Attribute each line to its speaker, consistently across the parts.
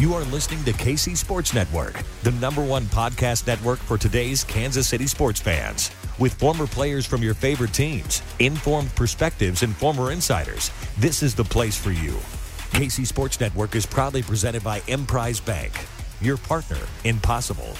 Speaker 1: You are listening to KC Sports Network, the number one podcast network for today's Kansas City sports fans. With former players from your favorite teams, informed perspectives, and former insiders, this is the place for you. KC Sports Network is proudly presented by Emprise Bank, your partner in possible.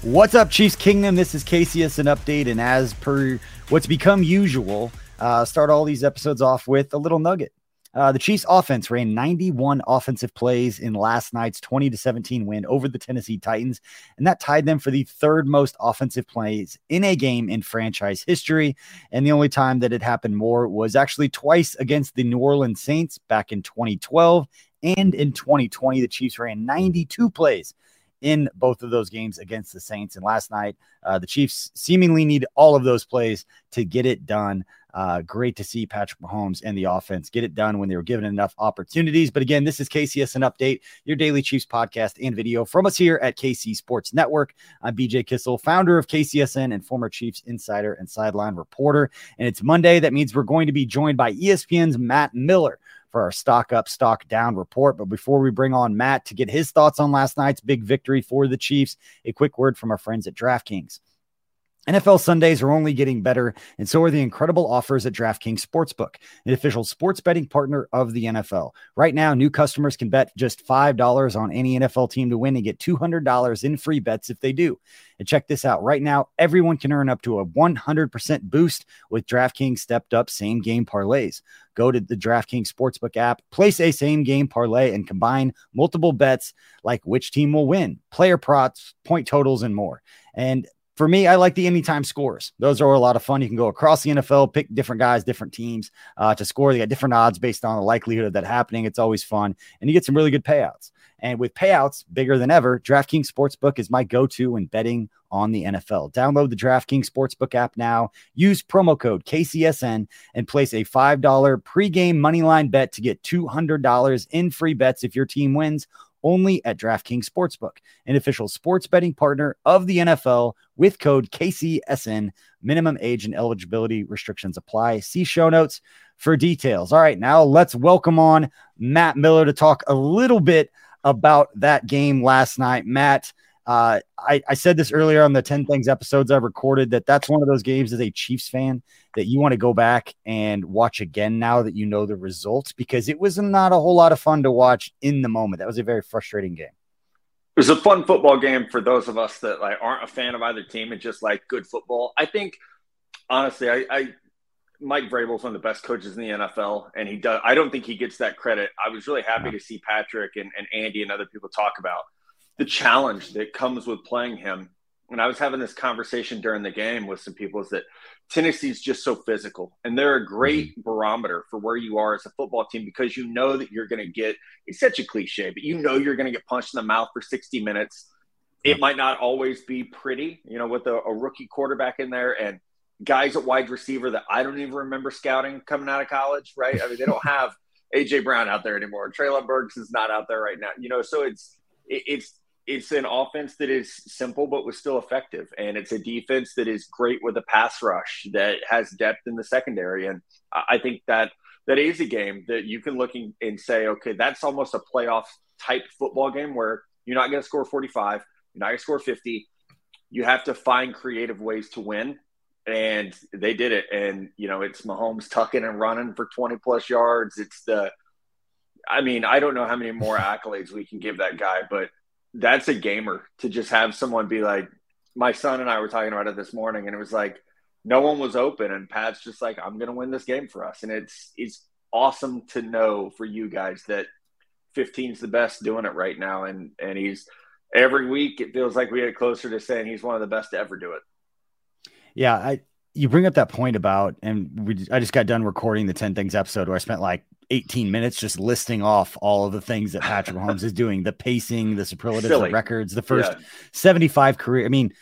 Speaker 2: What's up, Chiefs Kingdom? This is KCSN Update, and as per what's become usual, uh, start all these episodes off with a little nugget. Uh, the Chiefs offense ran 91 offensive plays in last night's 20 to 17 win over the Tennessee Titans, and that tied them for the third most offensive plays in a game in franchise history. And the only time that it happened more was actually twice against the New Orleans Saints back in 2012 and in 2020. The Chiefs ran 92 plays in both of those games against the Saints. And last night, uh, the Chiefs seemingly need all of those plays to get it done. Uh, great to see Patrick Mahomes and the offense get it done when they were given enough opportunities. But again, this is KCSN Update, your daily Chiefs podcast and video from us here at KC Sports Network. I'm BJ Kissel, founder of KCSN and former Chiefs insider and sideline reporter. And it's Monday. That means we're going to be joined by ESPN's Matt Miller for our stock up, stock down report. But before we bring on Matt to get his thoughts on last night's big victory for the Chiefs, a quick word from our friends at DraftKings. NFL Sundays are only getting better, and so are the incredible offers at DraftKings Sportsbook, an official sports betting partner of the NFL. Right now, new customers can bet just $5 on any NFL team to win and get $200 in free bets if they do. And check this out right now, everyone can earn up to a 100% boost with DraftKings stepped up same game parlays. Go to the DraftKings Sportsbook app, place a same game parlay, and combine multiple bets like which team will win, player props, point totals, and more. And for me, I like the anytime scores. Those are a lot of fun. You can go across the NFL, pick different guys, different teams uh, to score. They got different odds based on the likelihood of that happening. It's always fun, and you get some really good payouts. And with payouts bigger than ever, DraftKings Sportsbook is my go-to in betting on the NFL. Download the DraftKings Sportsbook app now. Use promo code KCSN and place a $5 pregame moneyline bet to get $200 in free bets if your team wins only at DraftKings Sportsbook, an official sports betting partner of the NFL with code KCSN. Minimum age and eligibility restrictions apply. See show notes for details. All right, now let's welcome on Matt Miller to talk a little bit about that game last night. Matt, uh, I, I, said this earlier on the 10 things episodes I've recorded that that's one of those games as a Chiefs fan that you want to go back and watch again now that you know the results because it was not a whole lot of fun to watch in the moment. That was a very frustrating game.
Speaker 3: It was a fun football game for those of us that like aren't a fan of either team and just like good football. I think honestly, I, I Mike Vrabel's one of the best coaches in the NFL, and he does. I don't think he gets that credit. I was really happy to see Patrick and, and Andy and other people talk about the challenge that comes with playing him. And I was having this conversation during the game with some people is that Tennessee's just so physical and they're a great mm-hmm. barometer for where you are as a football team because you know that you're going to get it's such a cliche, but you know you're going to get punched in the mouth for 60 minutes. It might not always be pretty, you know, with a, a rookie quarterback in there and guys at wide receiver that I don't even remember scouting coming out of college, right? I mean, they don't have AJ Brown out there anymore. Treylon Burks is not out there right now, you know, so it's, it's it's an offense that is simple but was still effective and it's a defense that is great with a pass rush that has depth in the secondary and i think that that is a game that you can look and say okay that's almost a playoff type football game where you're not going to score 45 you're not going to score 50 you have to find creative ways to win. And they did it. And, you know, it's Mahomes tucking and running for 20 plus yards. It's the, I mean, I don't know how many more accolades we can give that guy, but that's a gamer to just have someone be like, my son and I were talking about it this morning, and it was like, no one was open, and Pat's just like, I'm to win this game for us. And it's, it's awesome to know for you guys that 15's the best doing it right now. And, and he's, every week it feels like we get closer to saying he's one of the best to ever do it.
Speaker 2: Yeah, I you bring up that point about, and we I just got done recording the ten things episode where I spent like 18 minutes just listing off all of the things that Patrick Mahomes is doing, the pacing, the superlatives, Silly. the records, the first yeah. 75 career. I mean,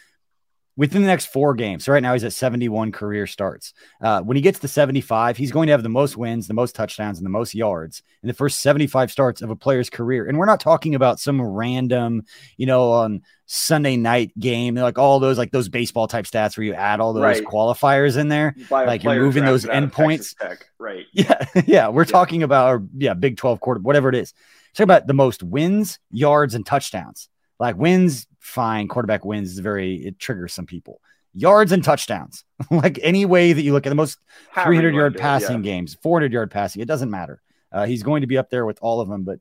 Speaker 2: within the next four games. So right now he's at 71 career starts. Uh, when he gets to 75, he's going to have the most wins, the most touchdowns, and the most yards in the first 75 starts of a player's career. And we're not talking about some random, you know, on Sunday night game, like all those, like those baseball type stats where you add all those right. qualifiers in there, like you're moving those endpoints.
Speaker 3: Right.
Speaker 2: Yeah. yeah. We're yeah. talking about, our, yeah, Big 12 quarter, whatever it is. Talk about the most wins, yards, and touchdowns. Like wins, fine. Quarterback wins is very it triggers some people. Yards and touchdowns, like any way that you look at the most 300 yard passing yeah. games, 400 yard passing, it doesn't matter. Uh, he's going to be up there with all of them. But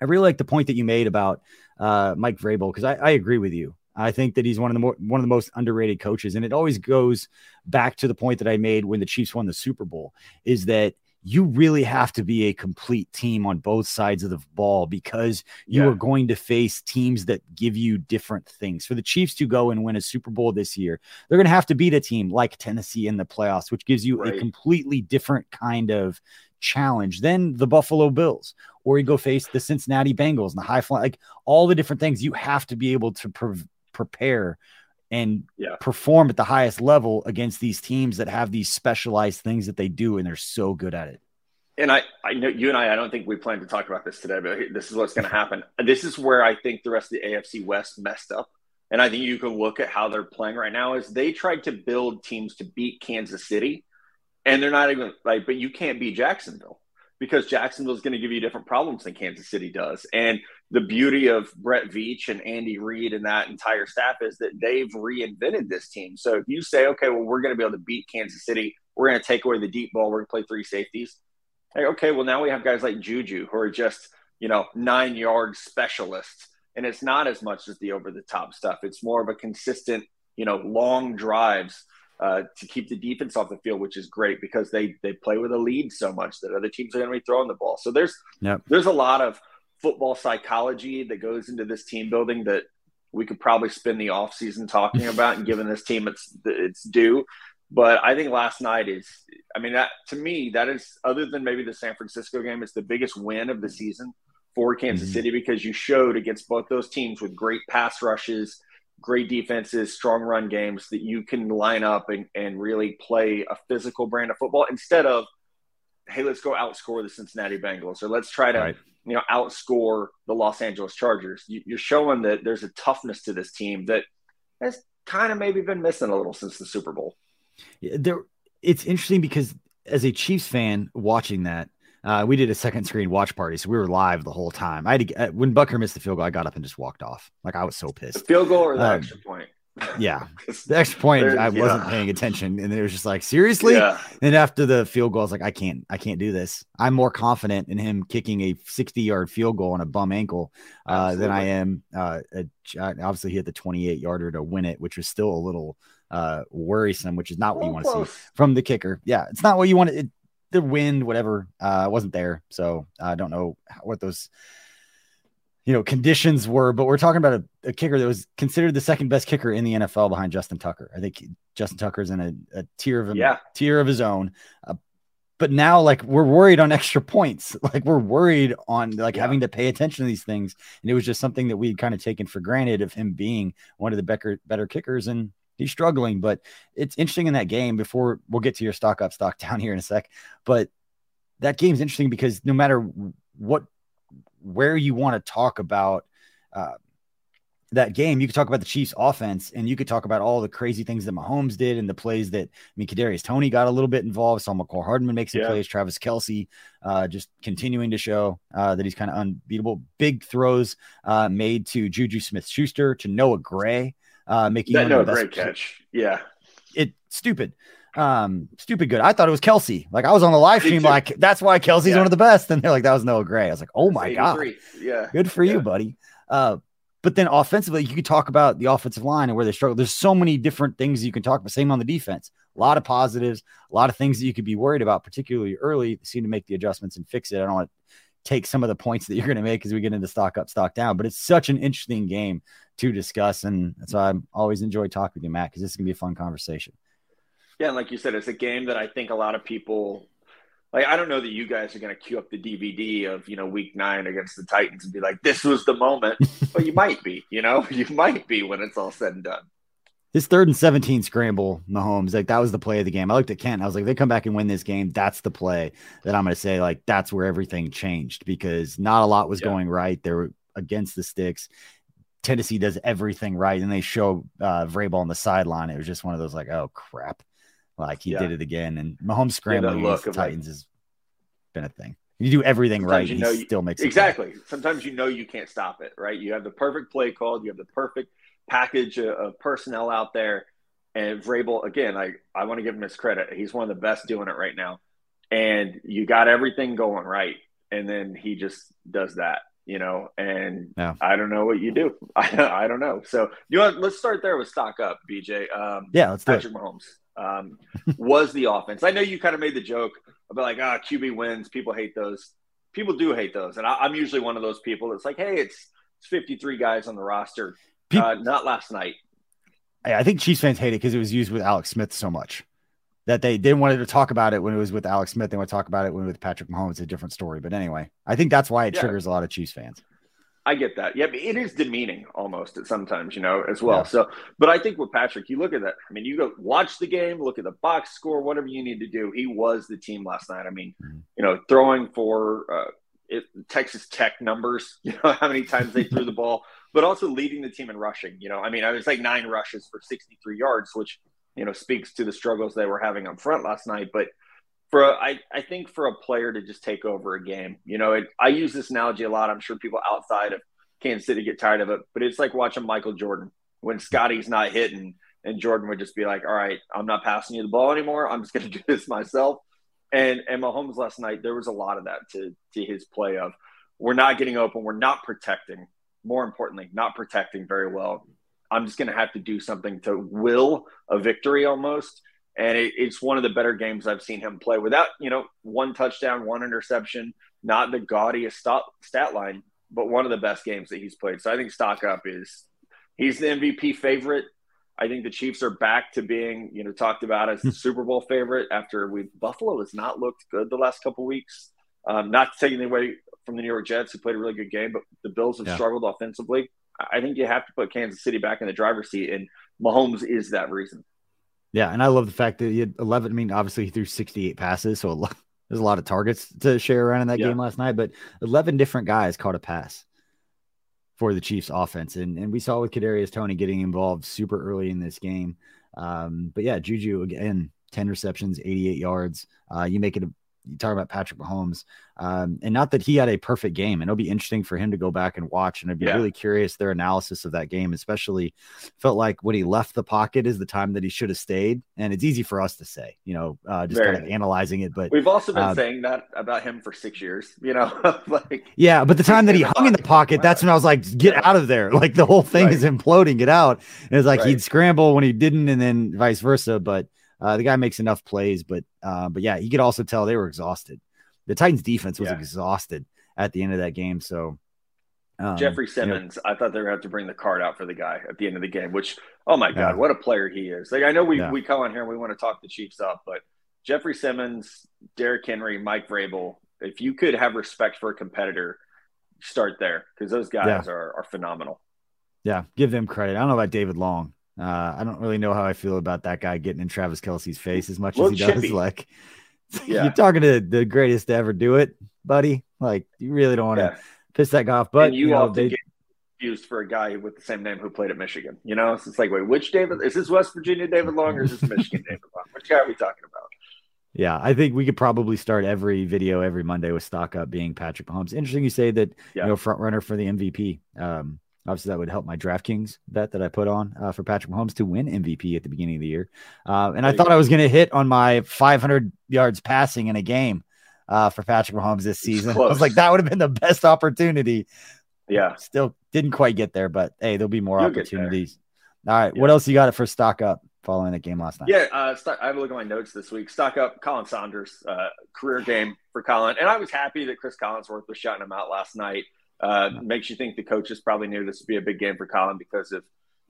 Speaker 2: I really like the point that you made about uh, Mike Vrabel because I, I agree with you. I think that he's one of the more one of the most underrated coaches, and it always goes back to the point that I made when the Chiefs won the Super Bowl is that you really have to be a complete team on both sides of the ball because you yeah. are going to face teams that give you different things. For the Chiefs to go and win a Super Bowl this year, they're going to have to beat a team like Tennessee in the playoffs, which gives you right. a completely different kind of challenge than the Buffalo Bills, or you go face the Cincinnati Bengals and the high fly, like all the different things you have to be able to pre- prepare and yeah. perform at the highest level against these teams that have these specialized things that they do and they're so good at it.
Speaker 3: And I, I know you and I, I don't think we plan to talk about this today, but this is what's going to happen. This is where I think the rest of the AFC West messed up. And I think you can look at how they're playing right now is they tried to build teams to beat Kansas City and they're not even like, but you can't beat Jacksonville because Jacksonville is going to give you different problems than Kansas City does. And the beauty of Brett Veach and Andy Reid and that entire staff is that they've reinvented this team. So if you say, okay, well, we're going to be able to beat Kansas City, we're going to take away the deep ball, we're going to play three safeties. Hey, okay, well, now we have guys like Juju who are just, you know, nine yard specialists. And it's not as much as the over the top stuff. It's more of a consistent, you know, long drives uh, to keep the defense off the field, which is great because they they play with a lead so much that other teams are going to be throwing the ball. So there's yep. there's a lot of football psychology that goes into this team building that we could probably spend the off season talking about and giving this team its its due. But I think last night is, I mean, that to me, that is other than maybe the San Francisco game, it's the biggest win of the season for Kansas mm-hmm. City because you showed against both those teams with great pass rushes great defenses, strong run games that you can line up and, and really play a physical brand of football instead of, hey, let's go outscore the Cincinnati Bengals or let's try to, right. you know, outscore the Los Angeles Chargers. You're showing that there's a toughness to this team that has kind of maybe been missing a little since the Super Bowl.
Speaker 2: Yeah, there, it's interesting because as a Chiefs fan watching that, uh, we did a second screen watch party, so we were live the whole time. I had to, uh, when Butker missed the field goal, I got up and just walked off. Like I was so pissed.
Speaker 3: The field goal or the um, extra point?
Speaker 2: Yeah, the extra point. I wasn't paying attention, and it was just like seriously. Yeah. And after the field goal, I was like, I can't, I can't do this. I'm more confident in him kicking a 60 yard field goal on a bum ankle uh, than I am. Uh, a, obviously, he hit the 28 yarder to win it, which was still a little uh, worrisome, which is not what you want to see from the kicker. Yeah, it's not what you want. It, the wind, whatever, uh, wasn't there. So I don't know what those, you know, conditions were, but we're talking about a, a, kicker that was considered the second best kicker in the NFL behind Justin Tucker. I think Justin Tucker's in a, a tier of him, yeah. tier of his own. Uh, but now, like, we're worried on extra points. Like, we're worried on like yeah. having to pay attention to these things. And it was just something that we'd kind of taken for granted of him being one of the better, better kickers. And he's struggling, but it's interesting in that game. Before we'll get to your stock up, stock down here in a sec, but that game's interesting because no matter what, where you want to talk about uh, that game, you could talk about the Chiefs' offense, and you could talk about all the crazy things that Mahomes did and the plays that I mean, Kadarius Toney got a little bit involved. Saw Mecole Hardman make some yeah. plays. Travis Kelce uh, just continuing to show uh, that he's kind of unbeatable. Big throws uh, made to Juju Smith Schuster to Noah Gray uh, making
Speaker 3: that, no great catch. Yeah,
Speaker 2: it stupid, um, stupid good. I thought it was Kelce. Like I was on the live stream, like that's why Kelce's yeah. one of the best, and they're like that was Noah Gray. I was like, oh my god,
Speaker 3: yeah,
Speaker 2: good for
Speaker 3: yeah.
Speaker 2: you, buddy. Uh, but then offensively, you could talk about the offensive line and where they struggle. There's so many different things you can talk about. Same on the defense. A lot of positives, a lot of things that you could be worried about, particularly early. They seem to make the adjustments and fix it. I don't want to take some of the points that you're going to make as we get into stock up, stock down. But it's such an interesting game to discuss, and that's why I always enjoy talking with you, Matt, because this is going to be a fun conversation.
Speaker 3: Yeah, and like you said, it's a game that I think a lot of people like. I don't know that you guys are going to queue up the DVD of you know Week Nine against the Titans and be like, "This was the moment," but you might be. You know, you might be when it's all said and done
Speaker 2: his third and 17 scramble, Mahomes, like that was the play of the game. I looked at Kent. I was like, they come back and win this game. That's the play that I'm going to say, like, that's where everything changed because not a lot was yeah. going right. They were against the sticks. Tennessee does everything right. And they show uh, Vrabel on the sideline. It was just one of those, like, oh, crap. Like he yeah. did it again. And Mahomes scrambling yeah, against the Titans like, has been a thing. You do everything right, you know he still makes
Speaker 3: exactly. Sometimes you know you can't stop it, right? You have the perfect play called, you have the perfect package of personnel out there. And Vrabel, again, I, I want to give him his credit. He's one of the best doing it right now. And you got everything going right. And then he just does that, you know, and yeah. I don't know what you do. I, I don't know. So you want, let's start there with stock up, BJ. Um,
Speaker 2: yeah, let's
Speaker 3: Patrick Mahomes um, was the offense. I know you kind of made the joke about like, ah, oh, QB wins. People hate those. People do hate those. And I, I'm usually one of those people that's like, hey, it's, it's 53 guys on the roster. People, uh, not last night.
Speaker 2: I think Chiefs fans hate it because it was used with Alex Smith so much that they didn't want to talk about it when it was with Alex Smith. They want to talk about it when it was with Patrick Mahomes. It's a different story. But anyway, I think that's why it yeah. triggers a lot of Chiefs fans.
Speaker 3: I get that. Yeah, it is demeaning almost at sometimes, you know, as well. Yeah. So, but I think with Patrick, you look at that. I mean, you go watch the game, look at the box score, whatever you need to do. He was the team last night. I mean, mm-hmm. you know, throwing for uh, it, Texas Tech numbers, you know, how many times they threw the ball, but also leading the team in rushing. You know, I mean, I was like nine rushes for 63 yards, which, you know, speaks to the struggles they were having up front last night. But for, a, I, I think for a player to just take over a game, you know, it, I use this analogy a lot. I'm sure people outside of Kansas City get tired of it, but it's like watching Michael Jordan when Scottie's not hitting and Jordan would just be like, all right, I'm not passing you the ball anymore. I'm just going to do this myself. And and Mahomes last night, there was a lot of that to to his play of we're not getting open, we're not protecting. More importantly, not protecting very well. I'm just going to have to do something to will a victory almost. And it, it's one of the better games I've seen him play without, you know, one touchdown, one interception, not the gaudiest stat, stat line, but one of the best games that he's played. So I think stock up is he's the MVP favorite. I think the Chiefs are back to being, you know, talked about as the hmm. Super Bowl favorite after we Buffalo has not looked good the last couple weeks. Um, not taking away from the New York Jets, who played a really good game, but the Bills have yeah. struggled offensively. I think you have to put Kansas City back in the driver's seat, and Mahomes is that reason.
Speaker 2: Yeah, and I love the fact that he had 11. I mean, obviously he threw 68 passes, so there's a lot of targets to share around in that yeah. game last night. But 11 different guys caught a pass for the Chiefs offense. And and we saw with Kadarius Toney getting involved super early in this game. Um, but yeah, Juju again, 10 receptions, 88 yards. Uh, you make it a you talk about Patrick Mahomes, um, and not that he had a perfect game. And it'll be interesting for him to go back and watch. And I'd be yeah. really curious their analysis of that game, especially felt like when he left the pocket is the time that he should have stayed. And it's easy for us to say, you know, uh, just Very. kind of analyzing it. But
Speaker 3: we've also been uh, saying that about him for six years, you know, like
Speaker 2: yeah. But the time that he hung in the pocket, that's when I was like, get out of there. Like the whole thing right. is imploding. Get out. And it's like right. he'd scramble when he didn't, and then vice versa. But uh, the guy makes enough plays, but uh, but yeah, you could also tell they were exhausted. The Titans defense was yeah. exhausted at the end of that game. So
Speaker 3: um, Jeffrey Simmons, you know, I thought they were going to have to bring the card out for the guy at the end of the game. Which, oh my god, yeah. what a player he is! Like I know we yeah. we come on here and we want to talk the Chiefs up, but Jeffrey Simmons, Derrick Henry, Mike Vrabel. If you could have respect for a competitor, start there because those guys are are phenomenal.
Speaker 2: Yeah, give them credit. I don't know about David Long. Uh, I don't really know how I feel about that guy getting in Travis Kelce's face as much as he chippy. does. Like, yeah. you're talking to the greatest to ever do it, buddy. Like, you really don't want to yeah. piss that guy off. But
Speaker 3: and you, you know, they get used for a guy with the same name who played at Michigan. You know, it's like, wait, which David is this? West Virginia David Long or is this Michigan David Long? Which guy are we talking about?
Speaker 2: Yeah, I think we could probably start every video every Monday with stock up being Patrick Mahomes. Interesting you say that yeah. you know front runner for the MVP. Um, Obviously, that would help my DraftKings bet that I put on uh, for Patrick Mahomes to win MVP at the beginning of the year. Uh, and I thought I was going to hit on my 500 yards passing in a game uh, for Patrick Mahomes this season. I was like, that would have been the best opportunity.
Speaker 3: Yeah.
Speaker 2: Still didn't quite get there, but hey, there'll be more You'll opportunities. All right. Yeah. What else you got for stock up following that game last night?
Speaker 3: Yeah. Uh, stock, I have a look at my notes this week. Stock up Colin Saunders, uh, career game for Colin. And I was happy that Cris Collinsworth was shutting him out last night. Uh, makes you think the coaches probably knew this would be a big game for Colin because of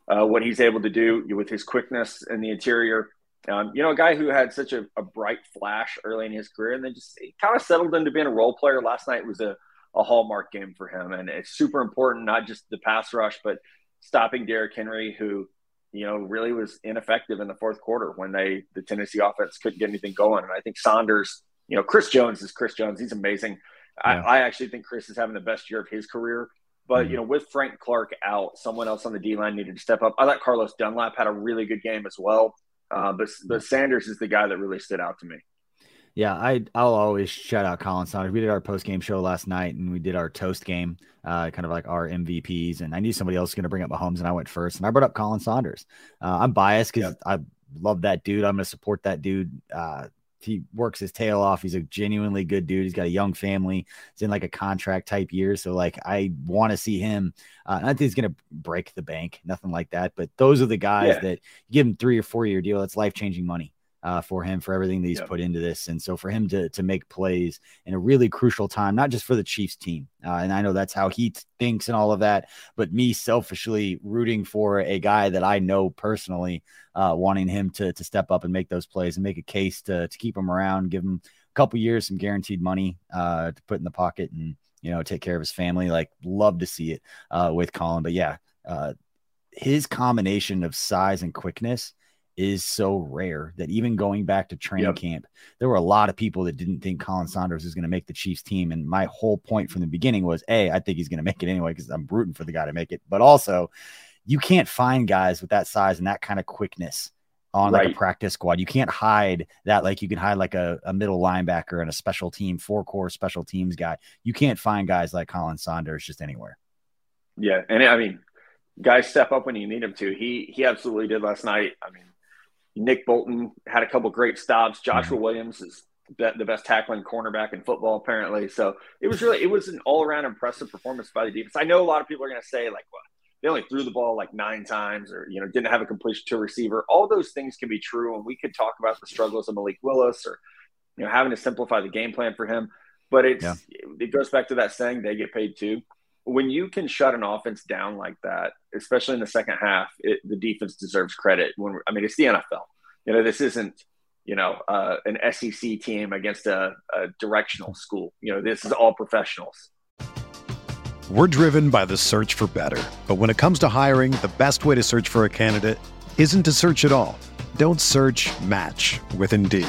Speaker 3: uh, what he's able to do with his quickness in the interior. Um, you know, a guy who had such a, a, bright flash early in his career and then just kind of settled into being a role player. Last night was a, a hallmark game for him. And it's super important, not just the pass rush, but stopping Derrick Henry, who, you know, really was ineffective in the fourth quarter when they, the Tennessee offense couldn't get anything going. And I think Saunders, you know, Chris Jones is Chris Jones. He's amazing. Yeah. I, I, actually think Chris is having the best year of his career. But mm-hmm. you know, with Frank Clark out, someone else on the D line needed to step up. I thought Carlos Dunlap had a really good game as well. Uh, but but Sanders is the guy that really stood out to me.
Speaker 2: Yeah, I I'll always shout out Colin Saunders. We did our post game show last night, and we did our toast game, uh, kind of like our MVPs. And I knew somebody else was going to bring up Mahomes, and I went first, and I brought up Colin Saunders. Uh, I'm biased because I love that dude. I'm going to support that dude. Uh, he works his tail off. He's a genuinely good dude. He's got a young family. He's in like a contract type year. So like I want to see him. Uh, I think he's gonna break the bank, nothing like that. But those are the guys yeah. that give him three or four year deal. It's life changing money uh, for him for everything that he's yep. put into this. And so for him to to make plays in a really crucial time, not just for the Chiefs team, uh, and I know that's how he thinks and all of that, but me selfishly rooting for a guy that I know personally, uh, wanting him to to step up and make those plays and make a case to to keep him around, give him a couple years, some guaranteed money uh, to put in the pocket and you know take care of his family. Like love to see it uh, with Colin, but yeah. Uh, his combination of size and quickness is so rare that even going back to training yep. camp, there were a lot of people that didn't think Colin Saunders was going to make the Chiefs team. And my whole point from the beginning was, A, I think he's going to make it anyway because I'm rooting for the guy to make it. But also, you can't find guys with that size and that kind of quickness on right. like a practice squad. You can't hide that like you can hide like a, a middle linebacker and a special team, four core special teams guy. You can't find guys like Colin Saunders just anywhere.
Speaker 3: Yeah. And I mean, guys step up when you need them to. He he absolutely did last night. I mean, Nick Bolton had a couple great stops. Joshua mm-hmm. Williams is the best tackling cornerback in football, apparently. So it was really it was an all around impressive performance by the defense. I know a lot of people are going to say like, well, they only threw the ball like nine times, or you know, didn't have a completion to a receiver. All those things can be true, and we could talk about the struggles of Malik Willis or you know having to simplify the game plan for him. But it's yeah. it goes back to that saying they get paid too when you can shut an offense down like that, especially in the second half, it, the defense deserves credit. When I mean, it's the NFL. You know, this isn't you know uh, an SEC team against a, a directional school. You know, this is all professionals.
Speaker 4: We're driven by the search for better, but when it comes to hiring, the best way to search for a candidate isn't to search at all. Don't search. Match with Indeed.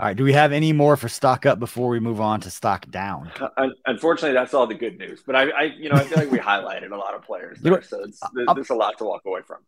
Speaker 2: All right. Do we have any more for stock up before we move on to stock down?
Speaker 3: Unfortunately, that's all the good news. But I, I you know, I feel like we highlighted a lot of players there, so it's, there's a lot to walk away from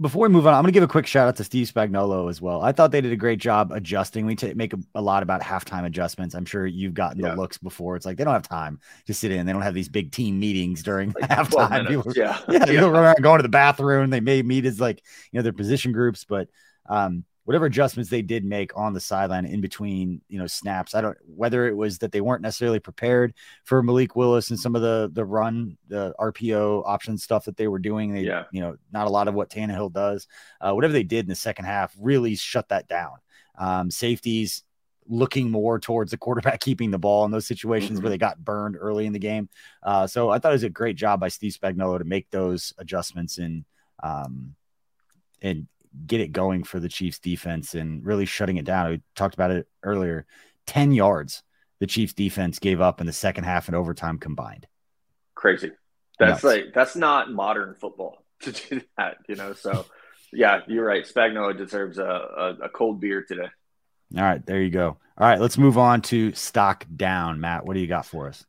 Speaker 2: before we move on, I'm going to give a quick shout out to Steve Spagnuolo as well. I thought they did a great job adjusting. We t- make a, a, lot about halftime adjustments. I'm sure you've gotten yeah. the looks before. It's like they don't have time to sit in. They don't have these big team meetings during like halftime. People, yeah, yeah, they yeah. run around going to the bathroom. They may meet as like you know their position groups, but um, whatever adjustments they did make on the sideline in between, you know, snaps. I don't whether it was that they weren't necessarily prepared for Malik Willis and some of the the run, the RPO option stuff that they were doing. They, yeah. you know, not a lot of what Tannehill does. Uh, whatever they did in the second half really shut that down. Um, safeties looking more towards the quarterback keeping the ball in those situations mm-hmm. where they got burned early in the game. Uh, so I thought it was a great job by Steve Spagnuolo to make those adjustments and um, and get it going for the Chiefs defense and really shutting it down. We talked about it earlier 10 yards the Chiefs defense gave up in the second half and overtime combined.
Speaker 3: Crazy. That's Nuts. like, that's not modern football to do that, you know? So, yeah, you're right. Spagnuolo deserves a, a, a cold beer today.
Speaker 2: All right, there you go. All right, let's move on to stock down. Matt, what do you got for us?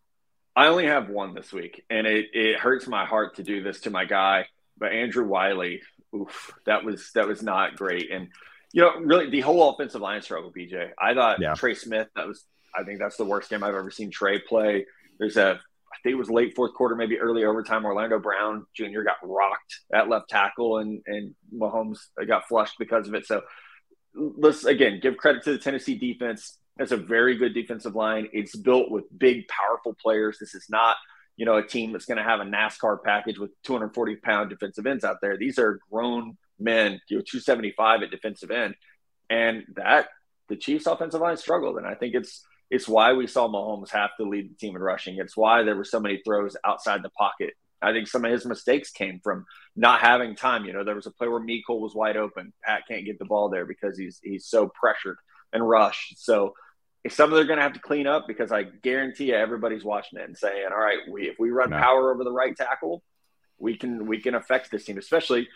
Speaker 3: I only have one this week, and it, it hurts my heart to do this to my guy, but Andrew Wylie oof, that was that was not great. And you know, really, the whole offensive line struggle. BJ, I thought yeah. Trey Smith. That was, I think that's the worst game I've ever seen Trey play. There's a, I think it was late fourth quarter, maybe early overtime. Orlando Brown Jr. got rocked at left tackle, and and Mahomes got flushed because of it. So let's again give credit to the Tennessee defense. It's a very good defensive line. It's built with big, powerful players. This is not you know, a team that's going to have a NASCAR package with 240 pound defensive ends out there. These are grown men, you know, 275 at defensive end. And that the Chiefs offensive line struggled. And I think it's, it's why we saw Mahomes have to lead the team in rushing. It's why there were so many throws outside the pocket. I think some of his mistakes came from not having time. You know, there was a play where Mecole was wide open. Pat can't get the ball there because he's he's so pressured and rushed. So it's something they're going to have to clean up because I guarantee you everybody's watching it and saying, "All right, we if we run no. power over the right tackle, we can we can affect this team." Especially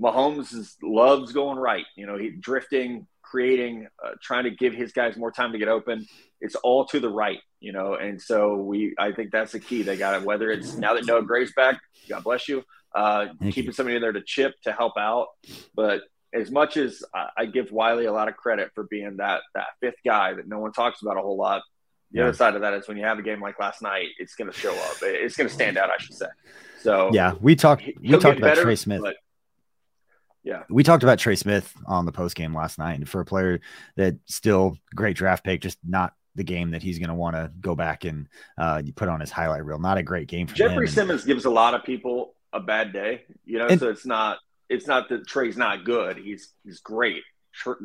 Speaker 3: Mahomes is, loves going right. You know, he drifting, creating, uh, trying to give his guys more time to get open. It's all to the right, you know, and so we I think that's the key. They got it. Whether it's now that Noah Gray's back, God bless you, uh, keeping you. somebody in there to chip to help out, but as much as I give Wylie a lot of credit for being that that fifth guy that no one talks about a whole lot, the yeah. other side of that is when you have a game like last night, it's going to show up. It's going to stand out, I should say. So
Speaker 2: yeah, we talked we talked about better, Trey Smith. But,
Speaker 3: yeah,
Speaker 2: we talked about Trey Smith on the post game last night, and for a player that still great draft pick, just not the game that he's going to want to go back and uh, put on his highlight reel. Not a great game for
Speaker 3: Jeffrey
Speaker 2: him.
Speaker 3: Simmons gives a lot of people a bad day, you know. And, so it's not it's not that Trey's not good. He's he's great.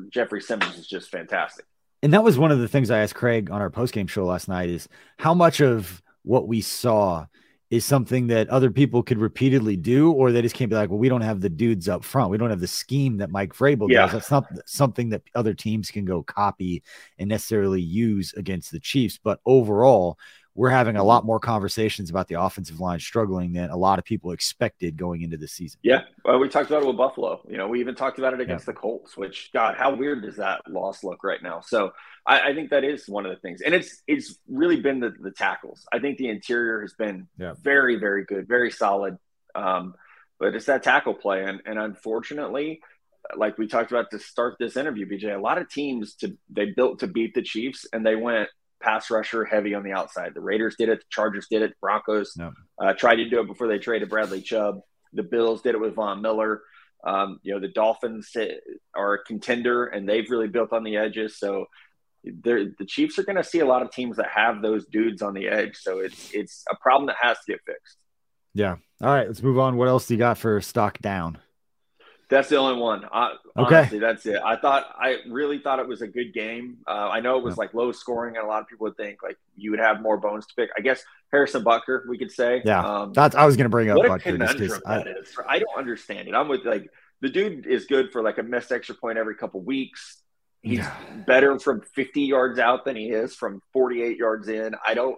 Speaker 3: Jeffrey Simmons is just fantastic.
Speaker 2: And that was one of the things I asked Craig on our postgame show last night is how much of what we saw is something that other people could repeatedly do, or they just can't be like, well, we don't have the dudes up front. We don't have the scheme that Mike Vrabel yeah. does. That's not something that other teams can go copy and necessarily use against the Chiefs. But overall, we're having a lot more conversations about the offensive line struggling than a lot of people expected going into the season.
Speaker 3: Yeah, well, we talked about it with Buffalo. You know, we even talked about it against yeah. the Colts. Which, God, how weird does that loss look right now? So, I, I, think that is one of the things, and it's it's really been the, the tackles. I think the interior has been yeah. very, very good, very solid. Um, but it's that tackle play, and and unfortunately, like we talked about to start this interview, BJ, a lot of teams to they built to beat the Chiefs, and they went pass rusher heavy on the outside. The Raiders did it. The Chargers did it. The Broncos no. uh, tried to do it before they traded Bradley Chubb. The Bills did it with Von Miller. Um, you know, the Dolphins are a contender, and they've really built on the edges. So the Chiefs are going to see a lot of teams that have those dudes on the edge. So it's it's a problem that has to get fixed.
Speaker 2: Yeah. All right, let's move on. What else do you got for stock down?
Speaker 3: That's the only one. I, okay. Honestly, that's it. I thought I really thought it was a good game. Uh, I know it was yeah. like low scoring, and a lot of people would think like you would have more bones to pick. I guess Harrison Butker, we could say.
Speaker 2: Yeah, um, that's I was going to bring up.
Speaker 3: What
Speaker 2: Butker
Speaker 3: a conundrum I, that is. I don't understand it. I'm with like the dude is good for like a missed extra point every couple weeks. He's yeah. better from 50 yards out than he is from 48 yards in. I don't.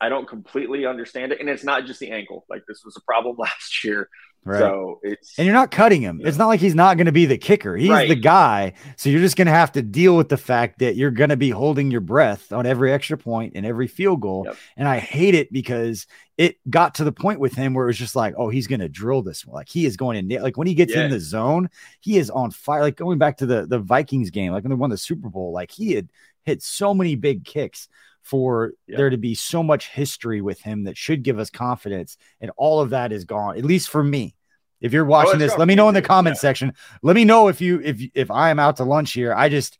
Speaker 3: I don't completely understand it, and it's not just the ankle. Like this was a problem last year.
Speaker 2: Right.
Speaker 3: So it's
Speaker 2: And you're not cutting him.
Speaker 3: Yeah.
Speaker 2: It's not like he's not going to be the kicker. He's
Speaker 3: Right.
Speaker 2: the guy. So you're just going to have to deal with the fact that you're going to be holding your breath on every extra point and every field goal.
Speaker 3: Yep.
Speaker 2: And I hate it because it got to the point with him where it was just like, oh, he's going to drill this one. Like he is going to nail. Like when he gets
Speaker 3: Yeah.
Speaker 2: in the zone, he is on fire. Like going back to the the Vikings game, like when they won the Super Bowl, like he had hit so many big kicks for
Speaker 3: Yep.
Speaker 2: there to be so much history with him that should give us confidence. And all of that is gone, at least for me. If you're watching
Speaker 3: it's
Speaker 2: this, let me know in the comment
Speaker 3: yeah.
Speaker 2: section. Let me know if you if if I am out to lunch here. I just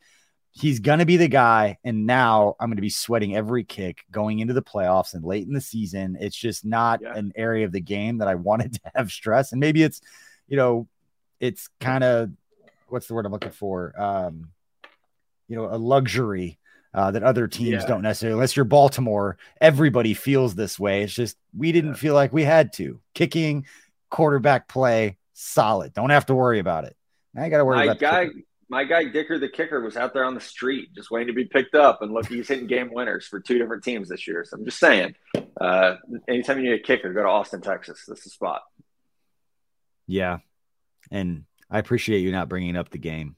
Speaker 2: he's gonna be the guy, and now I'm gonna be sweating every kick going into the playoffs and late in the season. It's just not
Speaker 3: Yeah.
Speaker 2: an area of the game that I wanted to have stress. And maybe it's, you know, it's kind of what's the word I'm looking for? Um, you know, a luxury uh, that other teams
Speaker 3: Yeah.
Speaker 2: don't necessarily. Unless you're Baltimore, everybody feels this way. It's just we didn't
Speaker 3: Yeah.
Speaker 2: feel like we had to. Kicking, quarterback play, solid. Don't have to worry about it. Now you got to worry
Speaker 3: my
Speaker 2: about
Speaker 3: guy. My guy Dicker the kicker was out there on the street just waiting to be picked up, and look, he's hitting game winners for two different teams this year. So I'm just saying, uh, anytime you need a kicker, go to Austin, Texas. That's the spot.
Speaker 2: Yeah, and I appreciate you not bringing up the game.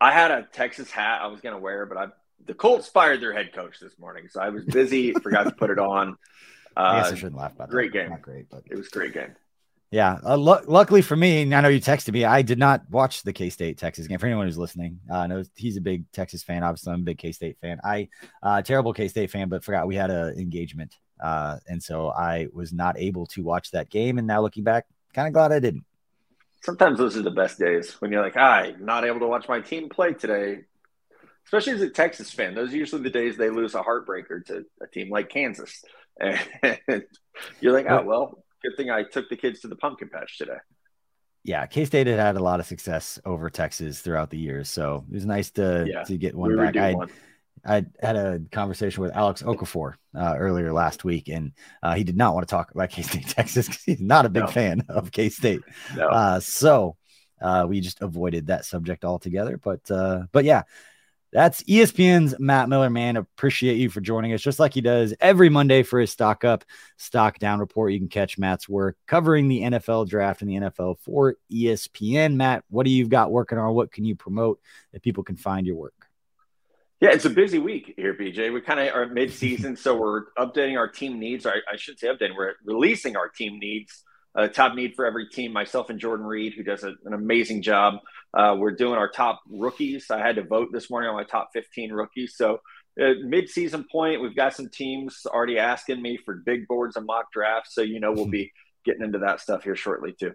Speaker 3: I had a Texas hat I was going to wear, but I the Colts fired their head coach this morning, so I was busy, forgot to put it on.
Speaker 2: I guess
Speaker 3: Uh,
Speaker 2: I shouldn't laugh about
Speaker 3: great
Speaker 2: that.
Speaker 3: game.
Speaker 2: Not great, but
Speaker 3: it was a great game.
Speaker 2: Yeah. Uh, lu- luckily for me, and I know you texted me. I did not watch the K State Texas game. For anyone who's listening, uh, I know he's a big Texas fan. Obviously, I'm a big K State fan. I uh, terrible K State fan, but forgot we had an engagement, uh, and so I was not able to watch that game. And now looking back, kind of glad I didn't.
Speaker 3: Sometimes those are the best days when you're like, I'm not able to watch my team play today. Especially as a Texas fan, those are usually the days they lose a heartbreaker to a team like Kansas. And you're like, oh, well, good thing I took the kids to the pumpkin patch today.
Speaker 2: Yeah, K State had had a lot of success over Texas throughout the years, so it was nice to
Speaker 3: Yeah,
Speaker 2: to get one
Speaker 3: we
Speaker 2: back. I. I had a conversation with Alex Okafor uh, earlier last week, and uh, he did not want to talk about K State Texas because he's not a big
Speaker 3: No.
Speaker 2: fan of K State.
Speaker 3: No.
Speaker 2: Uh, so uh, we just avoided that subject altogether. But uh, but yeah, that's ESPN's Matt Miller. Man, appreciate you for joining us, just like he does every Monday for his stock up, stock down report. You can catch Matt's work covering the NFL draft and the NFL for ESPN. Matt, what do you got working on? What can you promote that people can find your work?
Speaker 3: Yeah, it's a busy week here, BJ. We kind of are mid-season, so we're updating our team needs. Or I should say, updating. We're releasing our team needs. Uh, top need for every team. Myself and Jordan Reid, who does a, an amazing job. Uh, we're doing our top rookies. I had to vote this morning on my top 15 rookies. So, uh, mid-season point, we've got some teams already asking me for big boards and mock drafts. So, you know, we'll be getting into that stuff here shortly too.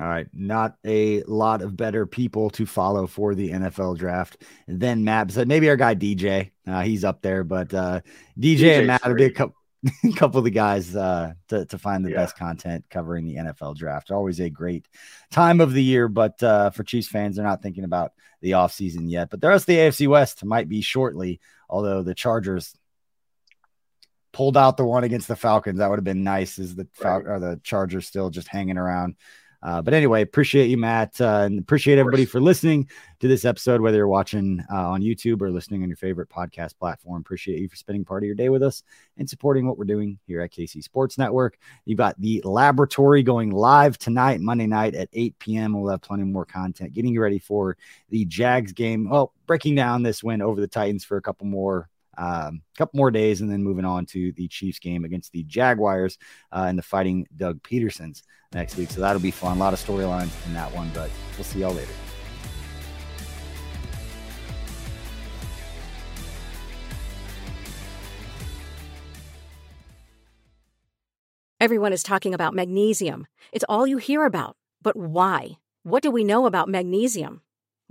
Speaker 2: All right, not a lot of better people to follow for the NFL draft than Matt. So maybe our guy DJ, uh, he's up there, but uh, DJ
Speaker 3: DJ's
Speaker 2: and Matt would be a
Speaker 3: great.
Speaker 2: Couple, couple of the guys uh, to to find the
Speaker 3: Yeah.
Speaker 2: best content covering the NFL draft. Always a great time of the year, but uh, for Chiefs fans, they're not thinking about the offseason yet. But the rest of the AFC West might be shortly, although the Chargers pulled out the one against the Falcons. That would have been nice. Is the Fal-
Speaker 3: Right.
Speaker 2: the Chargers still just hanging around? Uh, but anyway, appreciate you, Matt, uh, and appreciate everybody for listening to this episode, whether you're watching uh, on YouTube or listening on your favorite podcast platform. Appreciate you for spending part of your day with us and supporting what we're doing here at KC Sports Network. You've got the laboratory going live tonight, Monday night at 8 p.m. We'll have plenty more content getting you ready for the Jags game. Well, breaking down this win over the Titans for a couple more um, couple more days, and then moving on to the Chiefs game against the Jaguars uh, and the Fighting Doug Pedersons next week. So that'll be fun. A lot of storylines in that one, but we'll see y'all later.
Speaker 5: Everyone is talking about magnesium. It's all you hear about. But why? What do we know about magnesium?